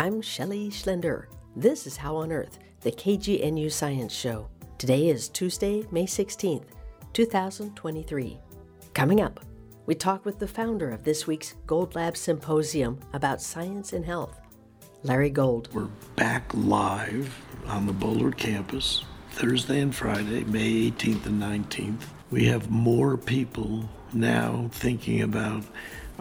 I'm Shelley Schlender. This is How on Earth, the KGNU Science Show. Today is Tuesday, May 16th, 2023. Coming up, we talk with the founder of this week's Gold Lab Symposium about science and health, Larry Gold. We're back live on the Boulder campus Thursday and Friday, May 18th and 19th. We have more people now thinking about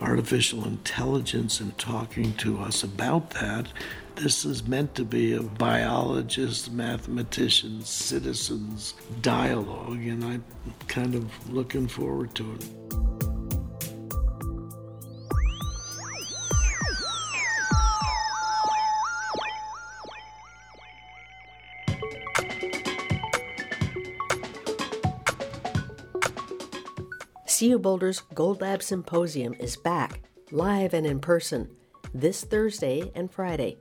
artificial intelligence and talking to us about that. This is meant to be a biologist, mathematician, citizens dialogue, and I'm kind of looking forward to it. CU Boulder's Gold Lab Symposium is back, live and in person, this Thursday and Friday.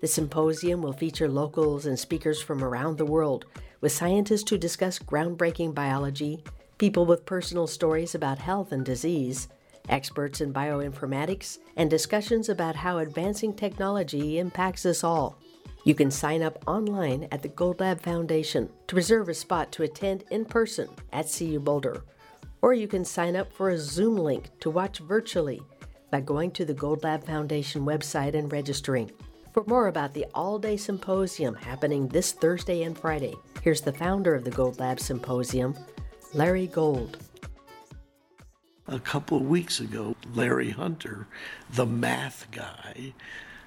The symposium will feature locals and speakers from around the world, with scientists who discuss groundbreaking biology, people with personal stories about health and disease, experts in bioinformatics, and discussions about how advancing technology impacts us all. You can sign up online at the Gold Lab Foundation to reserve a spot to attend in person at CU Boulder or you can sign up for a Zoom link to watch virtually by going to the Gold Lab Foundation website and registering. For more about the all day symposium happening this Thursday and Friday, here's the founder of the Gold Lab Symposium, Larry Gold. A couple of weeks ago, Larry Hunter, the math guy,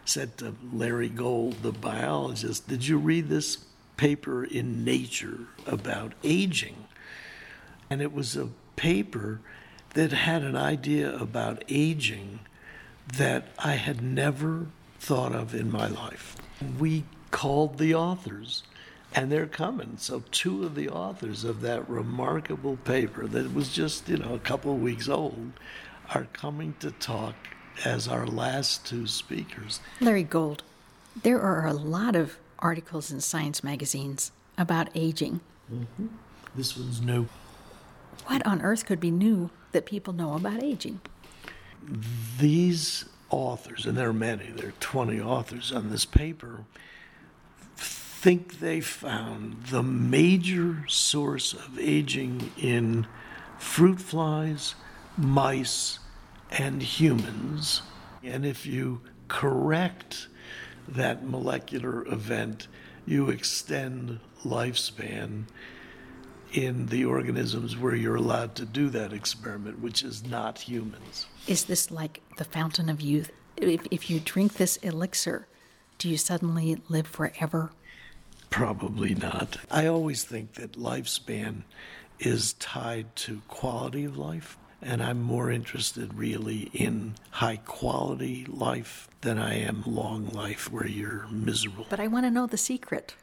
said to Larry Gold, the biologist, Did you read this paper in Nature about aging? And it was a paper that had an idea about aging that I had never thought of in my life. We called the authors, and they're coming. So, two of the authors of that remarkable paper that was just, you know, a couple of weeks old are coming to talk as our last two speakers. Larry Gold, there are a lot of articles in science magazines about aging. Mm-hmm. This one's new. What on earth could be new that people know about aging? These authors, and there are many, there are 20 authors on this paper, think they found the major source of aging in fruit flies, mice, and humans. And if you correct that molecular event, you extend lifespan in the organisms where you're allowed to do that experiment, which is not humans. Is this like the fountain of youth? If, if you drink this elixir, do you suddenly live forever? Probably not. I always think that lifespan is tied to quality of life, and I'm more interested really in high quality life than I am long life where you're miserable. But I want to know the secret.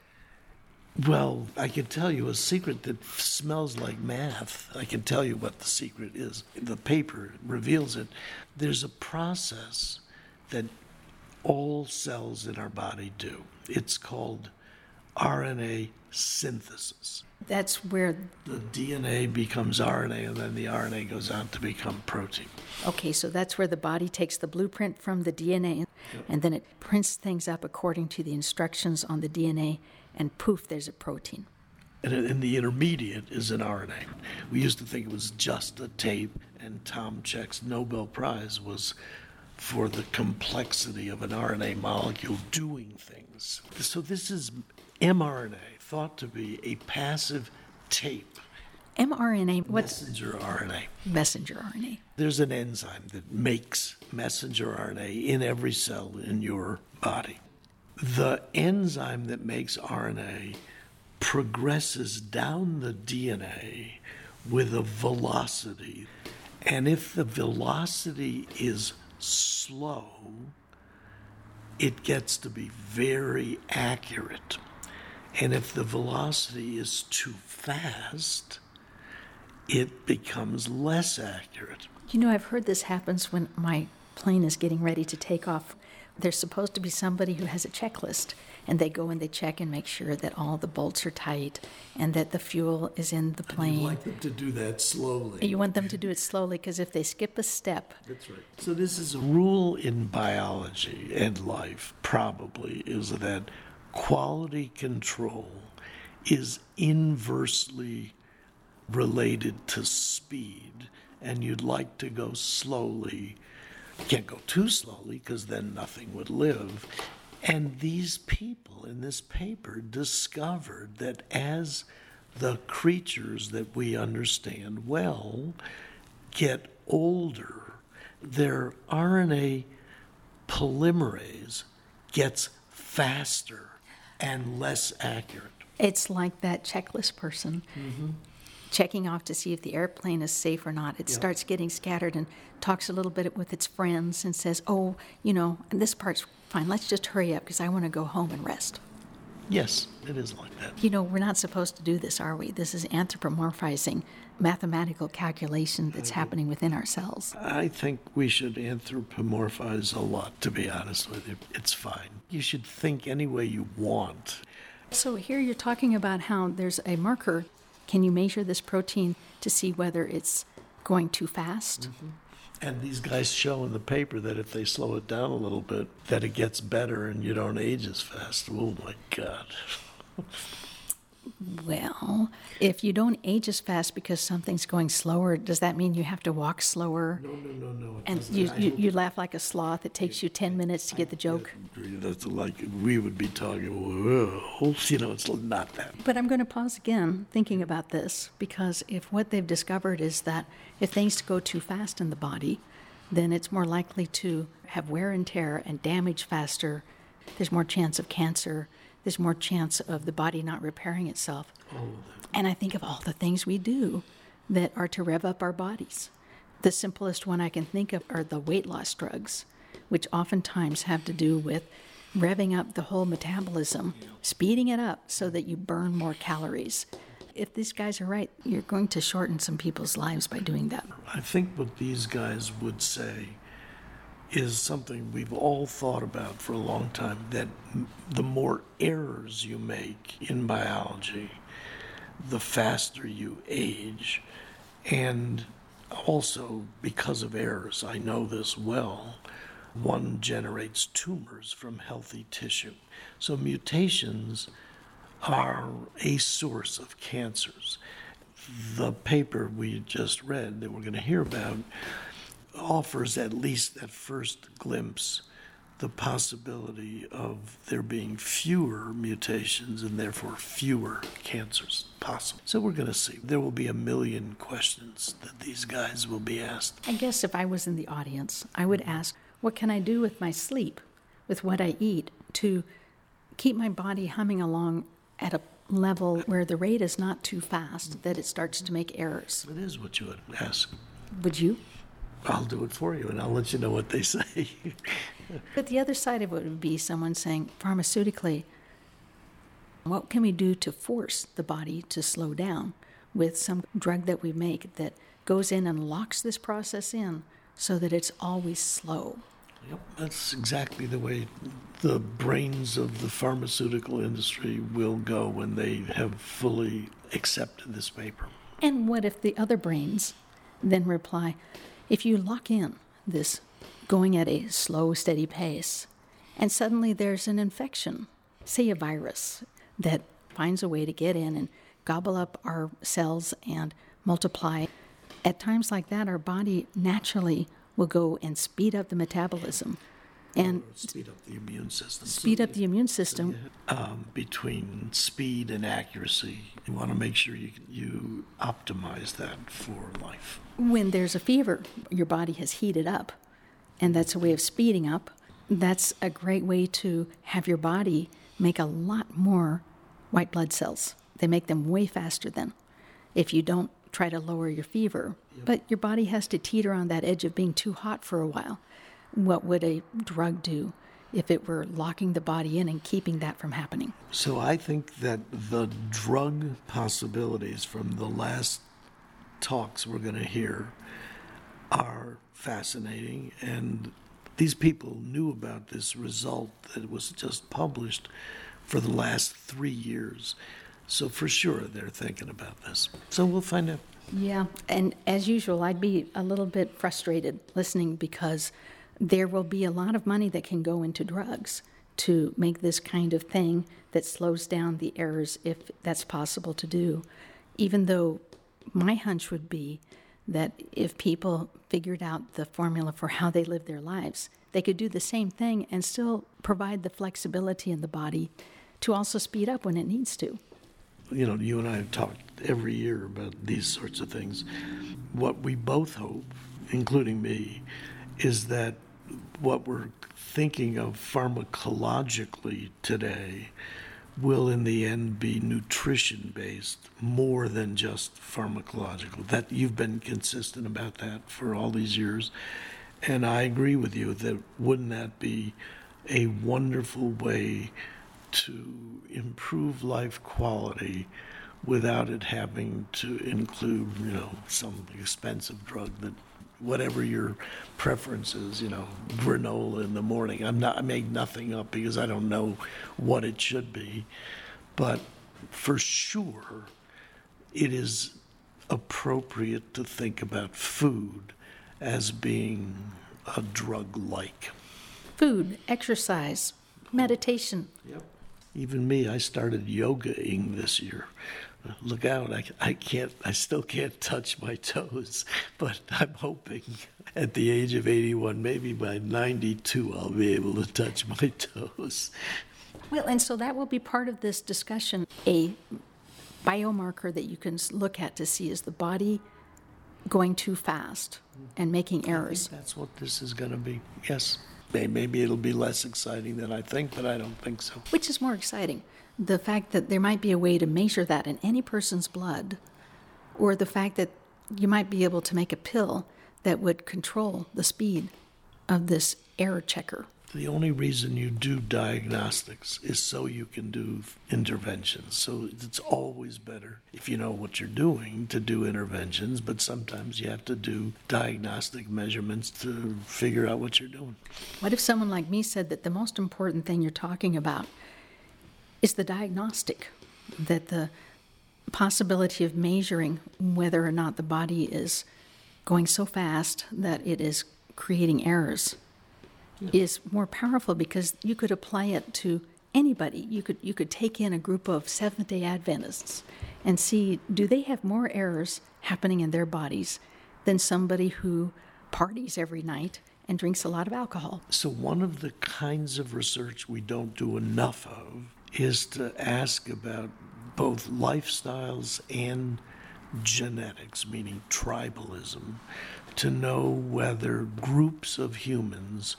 Well, I can tell you a secret that smells like math. I can tell you what the secret is. The paper reveals it. There's a process that all cells in our body do. It's called RNA synthesis. That's where the DNA becomes RNA and then the RNA goes on to become protein. Okay, so that's where the body takes the blueprint from the DNA yep. and then it prints things up according to the instructions on the DNA and poof, there's a protein. And, and the intermediate is an RNA. We used to think it was just a tape, and Tom Cech's Nobel Prize was for the complexity of an RNA molecule doing things. So this is mRNA, thought to be a passive tape. mRNA, what's messenger RNA? Messenger RNA. There's an enzyme that makes messenger RNA in every cell in your body the enzyme that makes RNA progresses down the DNA with a velocity. And if the velocity is slow, it gets to be very accurate. And if the velocity is too fast, it becomes less accurate. You know, I've heard this happens when my plane is getting ready to take off there's supposed to be somebody who has a checklist and they go and they check and make sure that all the bolts are tight and that the fuel is in the plane. You like them to do that slowly. You want them to do it slowly because if they skip a step, That's right. So this is a rule in biology and life, probably, is that quality control is inversely related to speed, and you'd like to go slowly. Can't go too slowly because then nothing would live. And these people in this paper discovered that as the creatures that we understand well get older, their RNA polymerase gets faster and less accurate. it's like that checklist person mm-hmm. checking off to see if the airplane is safe or not. It starts getting scattered and talks a little bit with its friends and says, Oh, you know, this part's fine. Let's just hurry up because I want to go home and rest. Yes, it is like that. You know, we're not supposed to do this, are we? This is anthropomorphizing mathematical calculation that's mm-hmm. happening within our cells. I think we should anthropomorphize a lot, to be honest with you. It's fine. You should think any way you want. So here you're talking about how there's a marker. Can you measure this protein to see whether it's going too fast? Mm-hmm. And these guys show in the paper that if they slow it down a little bit, that it gets better and you don't age as fast. Oh my God. Well, if you don't age as fast because something's going slower, does that mean you have to walk slower? No, no, no, no. And you, you, you laugh like a sloth. It takes you 10 minutes to get the joke. That's like we would be talking, whoa, you know, it's not that. But I'm going to pause again thinking about this because if what they've discovered is that if things go too fast in the body, then it's more likely to have wear and tear and damage faster. There's more chance of cancer. There's more chance of the body not repairing itself. And I think of all the things we do that are to rev up our bodies. The simplest one I can think of are the weight loss drugs, which oftentimes have to do with revving up the whole metabolism, speeding it up so that you burn more calories. If these guys are right, you're going to shorten some people's lives by doing that. I think what these guys would say is something we've all thought about for a long time that the more errors you make in biology, the faster you age. And also, because of errors, I know this well, one generates tumors from healthy tissue. So mutations are a source of cancers. The paper we just read that we're going to hear about offers at least that first glimpse the possibility of there being fewer mutations and therefore fewer cancers possible. So we're going to see. There will be a million questions that these guys will be asked. I guess if I was in the audience, I would ask, what can I do with my sleep, with what I eat, to keep my body humming along at a level where the rate is not too fast that it starts to make errors? It is what you would ask. Would you? I'll do it for you and I'll let you know what they say. But the other side of it would be someone saying, pharmaceutically, what can we do to force the body to slow down with some drug that we make that goes in and locks this process in so that it's always slow? Yep, that's exactly the way the brains of the pharmaceutical industry will go when they have fully accepted this paper. And what if the other brains then reply, if you lock in this going at a slow, steady pace, and suddenly there's an infection, say a virus, that finds a way to get in and gobble up our cells and multiply, at times like that, our body naturally will go and speed up the metabolism and Speed up the immune system. speed up the immune system. Um, between speed and accuracy, you want to make sure you, you optimize that for life. when there's a fever, your body has heated up, and that's a way of speeding up. That's a great way to have your body make a lot more white blood cells. They make them way faster than if you don't try to lower your fever. But your body has to teeter on that edge of being too hot for a while. What would a drug do if it were locking the body in and keeping that from happening? So I think that the drug possibilities from the last talks we're going to hear are fascinating and these people knew about this result that was just published for the last three years. So for sure, they're thinking about this. So we'll find out. Yeah, and as usual, I'd be a little bit frustrated listening because there will be a lot of money that can go into drugs to make this kind of thing that slows down the errors if that's possible to do. Even though my hunch would be that if people figured out the formula for how they live their lives, they could do the same thing and still provide the flexibility in the body to also speed up when it needs to. You know, you and I have talked every year about these sorts of things. What we both hope, including me, is that what we're thinking of pharmacologically today will in the end be nutrition based more than just pharmacological. That you've been consistent about that for all these years and i agree with you that wouldn't that be a wonderful way to improve life quality without it having to include you know some expensive drug that whatever your preference is, you know, granola in the morning. I'm not, I make nothing up because I don't know what it should be. But for sure, it is appropriate to think about food as being a drug like. Food, exercise, meditation. Yep. Even me, I started yogaing this year look out, I, I can't, I still can't touch my toes, but I'm hoping at the age of 81, maybe by 92, I'll be able to touch my toes. Well, and so that will be part of this discussion. A biomarker that you can look at to see is the body going too fast and making errors. that's what this is going to be. Yes. Maybe it'll be less exciting than I think, but I don't think so. Which is more exciting? The fact that there might be a way to measure that in any person's blood, or the fact that you might be able to make a pill that would control the speed of this error checker. The only reason you do diagnostics is so you can do interventions. So it's always better if you know what you're doing to do interventions, but sometimes you have to do diagnostic measurements to figure out what you're doing. What if someone like me said that the most important thing you're talking about is the diagnostic, that the possibility of measuring whether or not the body is going so fast that it is creating errors yeah. is more powerful because you could apply it to anybody. You could you could take in a group of Seventh Day Adventists and see do they have more errors happening in their bodies than somebody who parties every night and drinks a lot of alcohol. So one of the kinds of research we don't do enough of is to ask about both lifestyles and genetics, meaning tribalism, to know whether groups of humans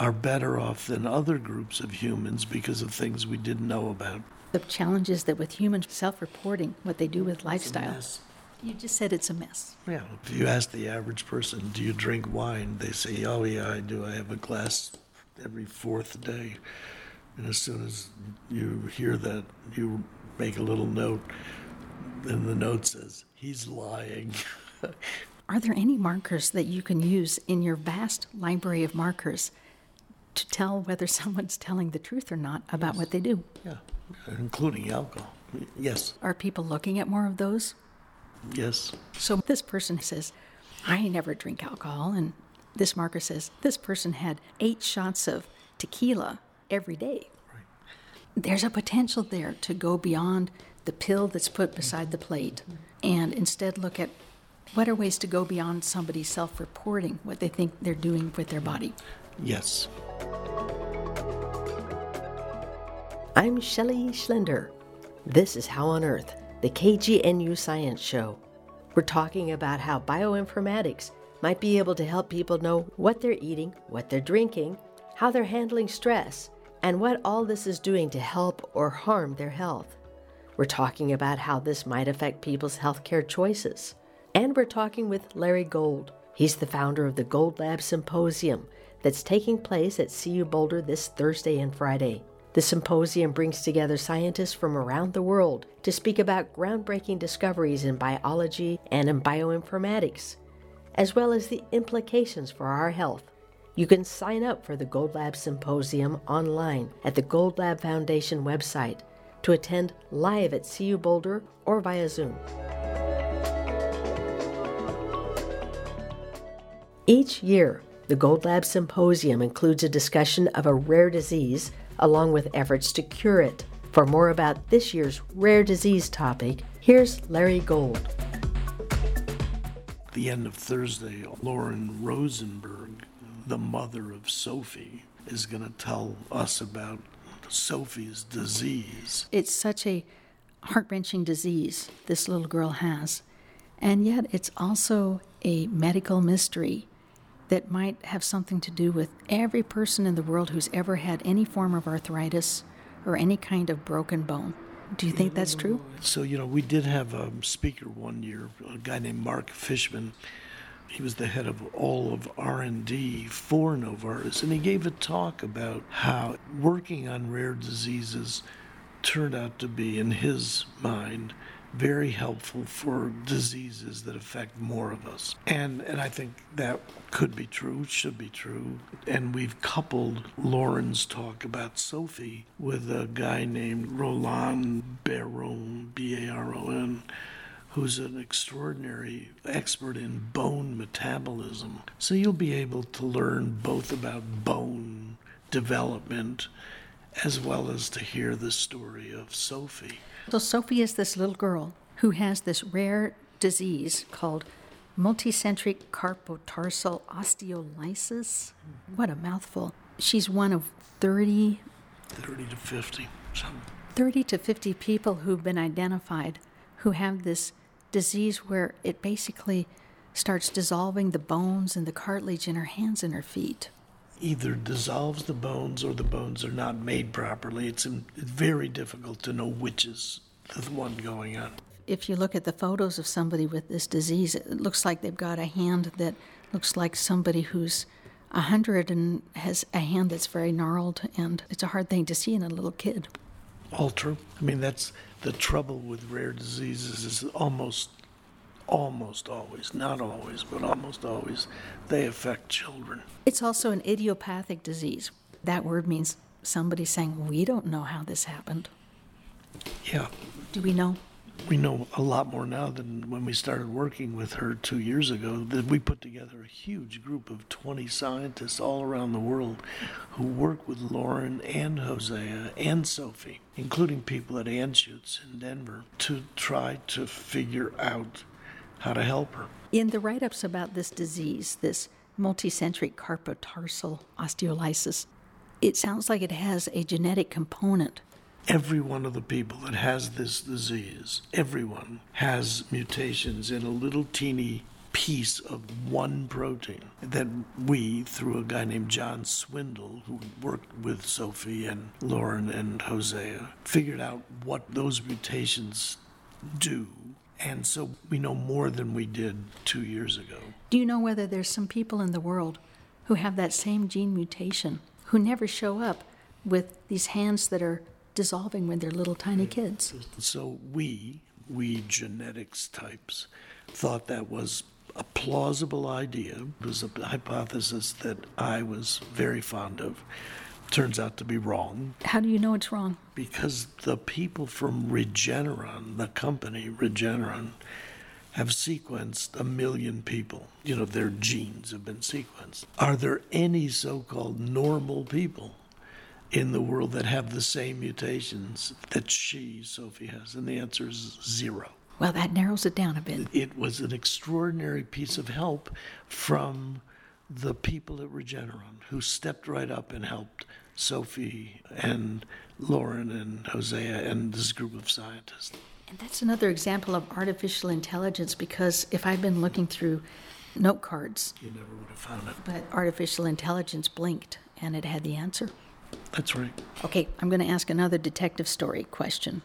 are better off than other groups of humans because of things we didn't know about. The challenge is that with humans self reporting, what they do with lifestyles. You just said it's a mess. Yeah. If you ask the average person, do you drink wine? They say, oh, yeah, I do. I have a glass every fourth day. And as soon as you hear that, you make a little note, and the note says, he's lying. Are there any markers that you can use in your vast library of markers to tell whether someone's telling the truth or not about yes. what they do? Yeah, including alcohol. Yes. Are people looking at more of those? Yes. So this person says, I never drink alcohol. And this marker says, this person had eight shots of tequila every day. Right. There's a potential there to go beyond the pill that's put beside the plate and instead look at what are ways to go beyond somebody's self reporting what they think they're doing with their body. Yes. I'm Shelley Schlender. This is How on Earth, the KGNU Science Show. We're talking about how bioinformatics might be able to help people know what they're eating, what they're drinking, how they're handling stress, and what all this is doing to help or harm their health. We're talking about how this might affect people's healthcare choices. And we're talking with Larry Gold. He's the founder of the Gold Lab Symposium that's taking place at CU Boulder this Thursday and Friday. The symposium brings together scientists from around the world to speak about groundbreaking discoveries in biology and in bioinformatics, as well as the implications for our health. You can sign up for the Gold Lab Symposium online at the Gold Lab Foundation website to attend live at CU Boulder or via Zoom. Each year, the Gold Lab Symposium includes a discussion of a rare disease along with efforts to cure it. For more about this year's rare disease topic, here's Larry Gold. The end of Thursday, Lauren Rosenberg the mother of Sophie, is going to tell us about Sophie's disease. It's such a heart wrenching disease this little girl has, and yet it's also a medical mystery that might have something to do with every person in the world who's ever had any form of arthritis or any kind of broken bone. Do you think that's true? So, you know, we did have a speaker one year, a guy named Mark Fishman, he was the head of all of R&D for Novartis, and he gave a talk about how working on rare diseases turned out to be, in his mind, very helpful for diseases that affect more of us. And and I think that could be true, should be true. And we've coupled Lauren's talk about Sophie with a guy named Roland Baron, B A R O N who's an extraordinary expert in bone metabolism. So you'll be able to learn both about bone development as well as to hear the story of Sophie. So, Sophie is this little girl who has this rare disease called multicentric carpotarsal osteolysis. What a mouthful. She's one of 30, 30 to 50. something. 30 to 50 people who've been identified who have this disease where it basically starts dissolving the bones and the cartilage in her hands and her feet. Either dissolves the bones or the bones are not made properly. It's um, very difficult to know which is the one going on. If you look at the photos of somebody with this disease, it looks like they've got a hand that looks like somebody who's a hundred and has a hand that's very gnarled, and it's a hard thing to see in a little kid. All true. I mean, that's the trouble with rare diseases is almost almost always, not always, but almost always, they affect children. It's also an idiopathic disease. That word means somebody saying, We don't know how this happened. Yeah. Do we know? We know a lot more now than when we started working with her two years ago. That we put together a huge group of 20 scientists all around the world who work with Lauren and Hosea and Sophie, including people at Anschutz in Denver, to try to figure out how to help her. In the write ups about this disease, this multicentric carpotarsal osteolysis, it sounds like it has a genetic component every one of the people that has this disease, everyone has mutations in a little teeny piece of one protein that we, through a guy named John Swindle, who worked with Sophie and Lauren and Hosea, figured out what those mutations do. And so we know more than we did two years ago. Do you know whether there's some people in the world who have that same gene mutation who never show up with these hands that are dissolving when they're little tiny kids. So we, we genetics types, thought that was a plausible idea. It was a hypothesis that I was very fond of. Turns out to be wrong. How do you know it's wrong? Because the people from Regeneron, the company Regeneron, have sequenced a million people. You know, their genes have been sequenced. Are there any so called normal people in the world that have the same mutations that she, Sophie, has? And the answer is zero. Well, that narrows it down a bit. It was an extraordinary piece of help from the people at Regeneron who stepped right up and helped Sophie and Lauren and Hosea and this group of scientists. And that's another example of artificial intelligence because if I'd been looking through note cards, you never would have found it. But artificial intelligence blinked and it had the answer. That's right. Okay, I'm going to ask another detective story question.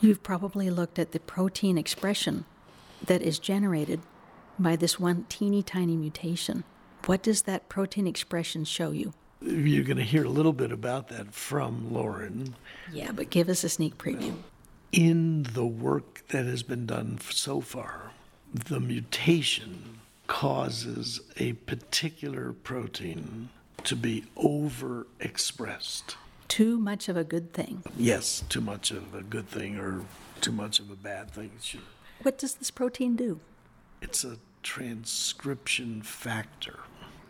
You've probably looked at the protein expression that is generated by this one teeny tiny mutation. What does that protein expression show you? You're going to hear a little bit about that from Lauren. Yeah, but give us a sneak preview. In the work that has been done so far, the mutation causes a particular protein to be overexpressed. Too much of a good thing. Yes, too much of a good thing or too much of a bad thing. What does this protein do? It's a transcription factor.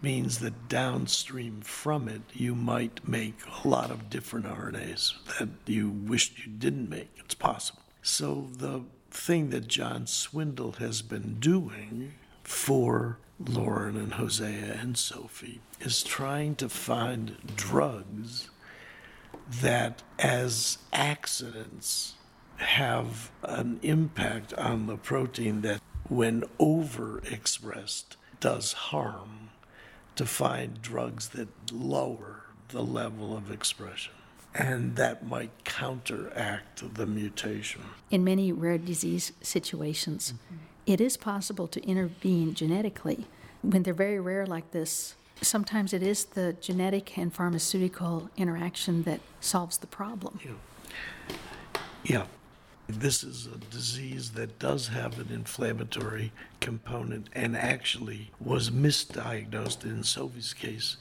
Means that downstream from it, you might make a lot of different RNAs that you wished you didn't make. It's possible. So, the thing that John Swindle has been doing for Lauren and Hosea and Sophie is trying to find drugs that, as accidents, have an impact on the protein that, when overexpressed, does harm, to find drugs that lower the level of expression. And that might counteract the mutation. In many rare disease situations, mm-hmm it is possible to intervene genetically. When they're very rare like this, sometimes it is the genetic and pharmaceutical interaction that solves the problem. Yeah. yeah. This is a disease that does have an inflammatory component and actually was misdiagnosed in Sophie's case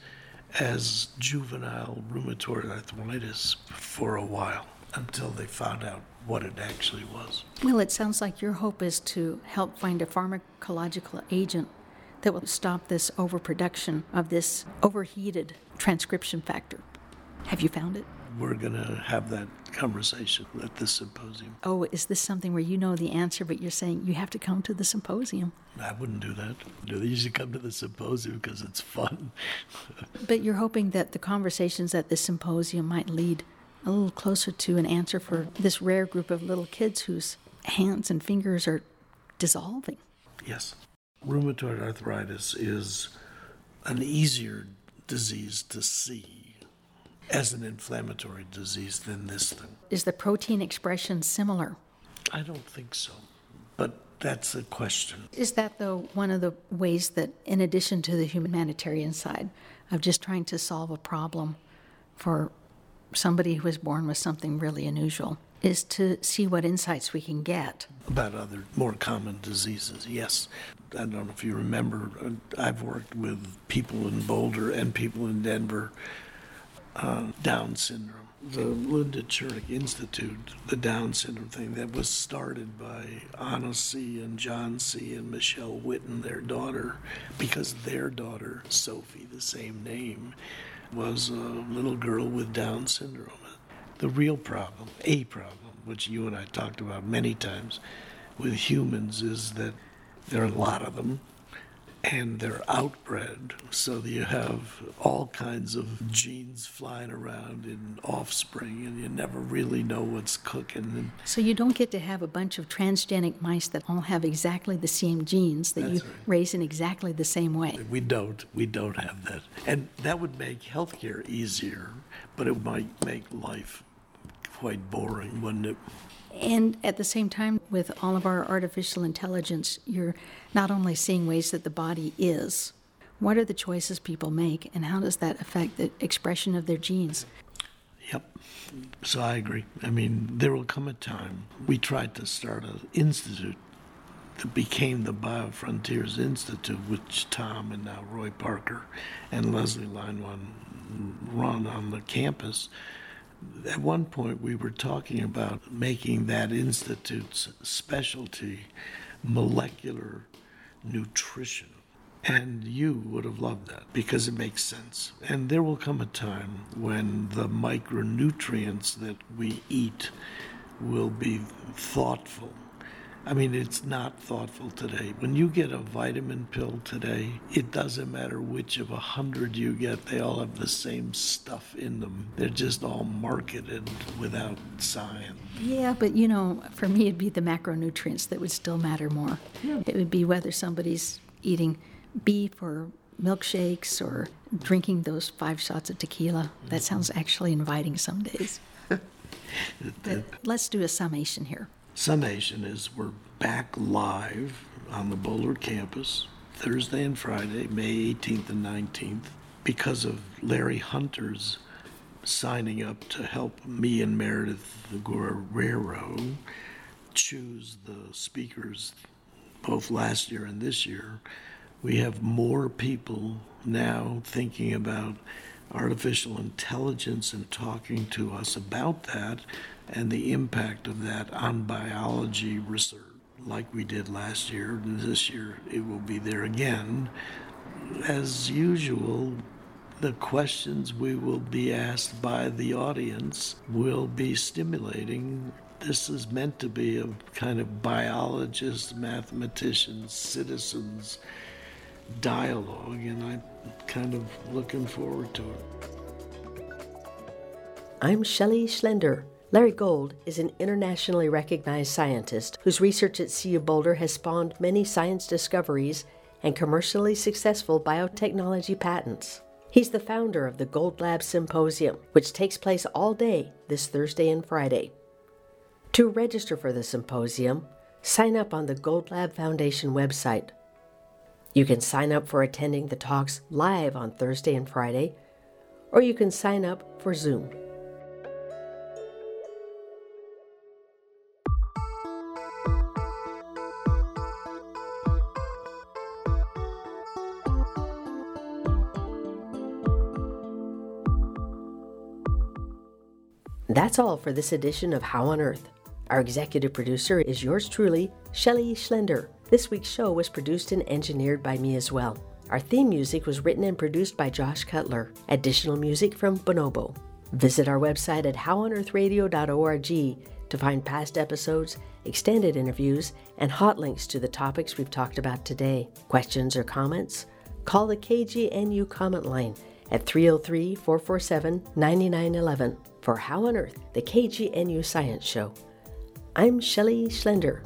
as juvenile rheumatoid arthritis for a while until they found out what it actually was. Well, it sounds like your hope is to help find a pharmacological agent that will stop this overproduction of this overheated transcription factor. Have you found it? We're going to have that conversation at this symposium. Oh, is this something where you know the answer, but you're saying you have to come to the symposium? I wouldn't do that. They usually come to the symposium because it's fun. but you're hoping that the conversations at the symposium might lead a little closer to an answer for this rare group of little kids whose hands and fingers are dissolving. Yes. Rheumatoid arthritis is an easier disease to see as an inflammatory disease than this thing. Is the protein expression similar? I don't think so, but that's a question. Is that, though, one of the ways that, in addition to the humanitarian side of just trying to solve a problem for somebody who is born with something really unusual is to see what insights we can get. About other more common diseases, yes. I don't know if you remember, uh, I've worked with people in Boulder and people in Denver on Down syndrome. The Linda Crnic Institute, the Down syndrome thing that was started by Anna Sie and John Sie and Michelle Whitten, their daughter, because their daughter, Sophie, the same name, was a little girl with Down syndrome. The real problem, a problem, which you and I talked about many times with humans, is that there are a lot of them and they're outbred, so you have all kinds of genes flying around in offspring, and you never really know what's cooking. So you don't get to have a bunch of transgenic mice that all have exactly the same genes that That's you right. raise in exactly the same way. We don't. We don't have that, and that would make healthcare easier, but it might make life quite boring, wouldn't it? And at the same time, with all of our artificial intelligence, you're not only seeing ways that the body is, what are the choices people make, and how does that affect the expression of their genes? Yep. So I agree. I mean, there will come a time. We tried to start an institute that became the BioFrontiers Institute, which Tom and now Roy Parker and Leslie Leinwand run on the campus at one point we were talking about making that institute's specialty molecular nutrition. And you would have loved that because it makes sense. And there will come a time when the micronutrients that we eat will be thoughtful I mean, it's not thoughtful today. When you get a vitamin pill today, it doesn't matter which of a hundred you get, they all have the same stuff in them. They're just all marketed without science. Yeah, but you know, for me, it'd be the macronutrients that would still matter more. Yeah. It would be whether somebody's eating beef or milkshakes or drinking those five shots of tequila. That mm-hmm. sounds actually inviting some days. let's do a summation here summation is we're back live on the Boulder campus Thursday and Friday, May 18th and 19th, because of Larry Hunter's signing up to help me and Meredith Guerrero choose the speakers both last year and this year. We have more people now thinking about artificial intelligence and talking to us about that and the impact of that on biology research. Like we did last year, this year it will be there again. As usual, the questions we will be asked by the audience will be stimulating. This is meant to be a kind of biologist, mathematicians, citizens dialogue, and I'm kind of looking forward to it. I'm Shelley Schlender. Larry Gold is an internationally recognized scientist whose research at CU Boulder has spawned many science discoveries and commercially successful biotechnology patents. He's the founder of the Gold Lab Symposium, which takes place all day this Thursday and Friday. To register for the symposium, sign up on the Gold Lab Foundation website you can sign up for attending the talks live on Thursday and Friday, or you can sign up for Zoom. That's all for this edition of How on Earth. Our executive producer is yours truly, Shelley Schlender. This week's show was produced and engineered by me as well. Our theme music was written and produced by Josh Cutler. Additional music from Bonobo. Visit our website at howonearthradio.org to find past episodes, extended interviews, and hot links to the topics we've talked about today. Questions or comments? Call the KGNU comment line at 303 447 9911 for How on Earth, the KGNU Science Show. I'm Shelley Schlender.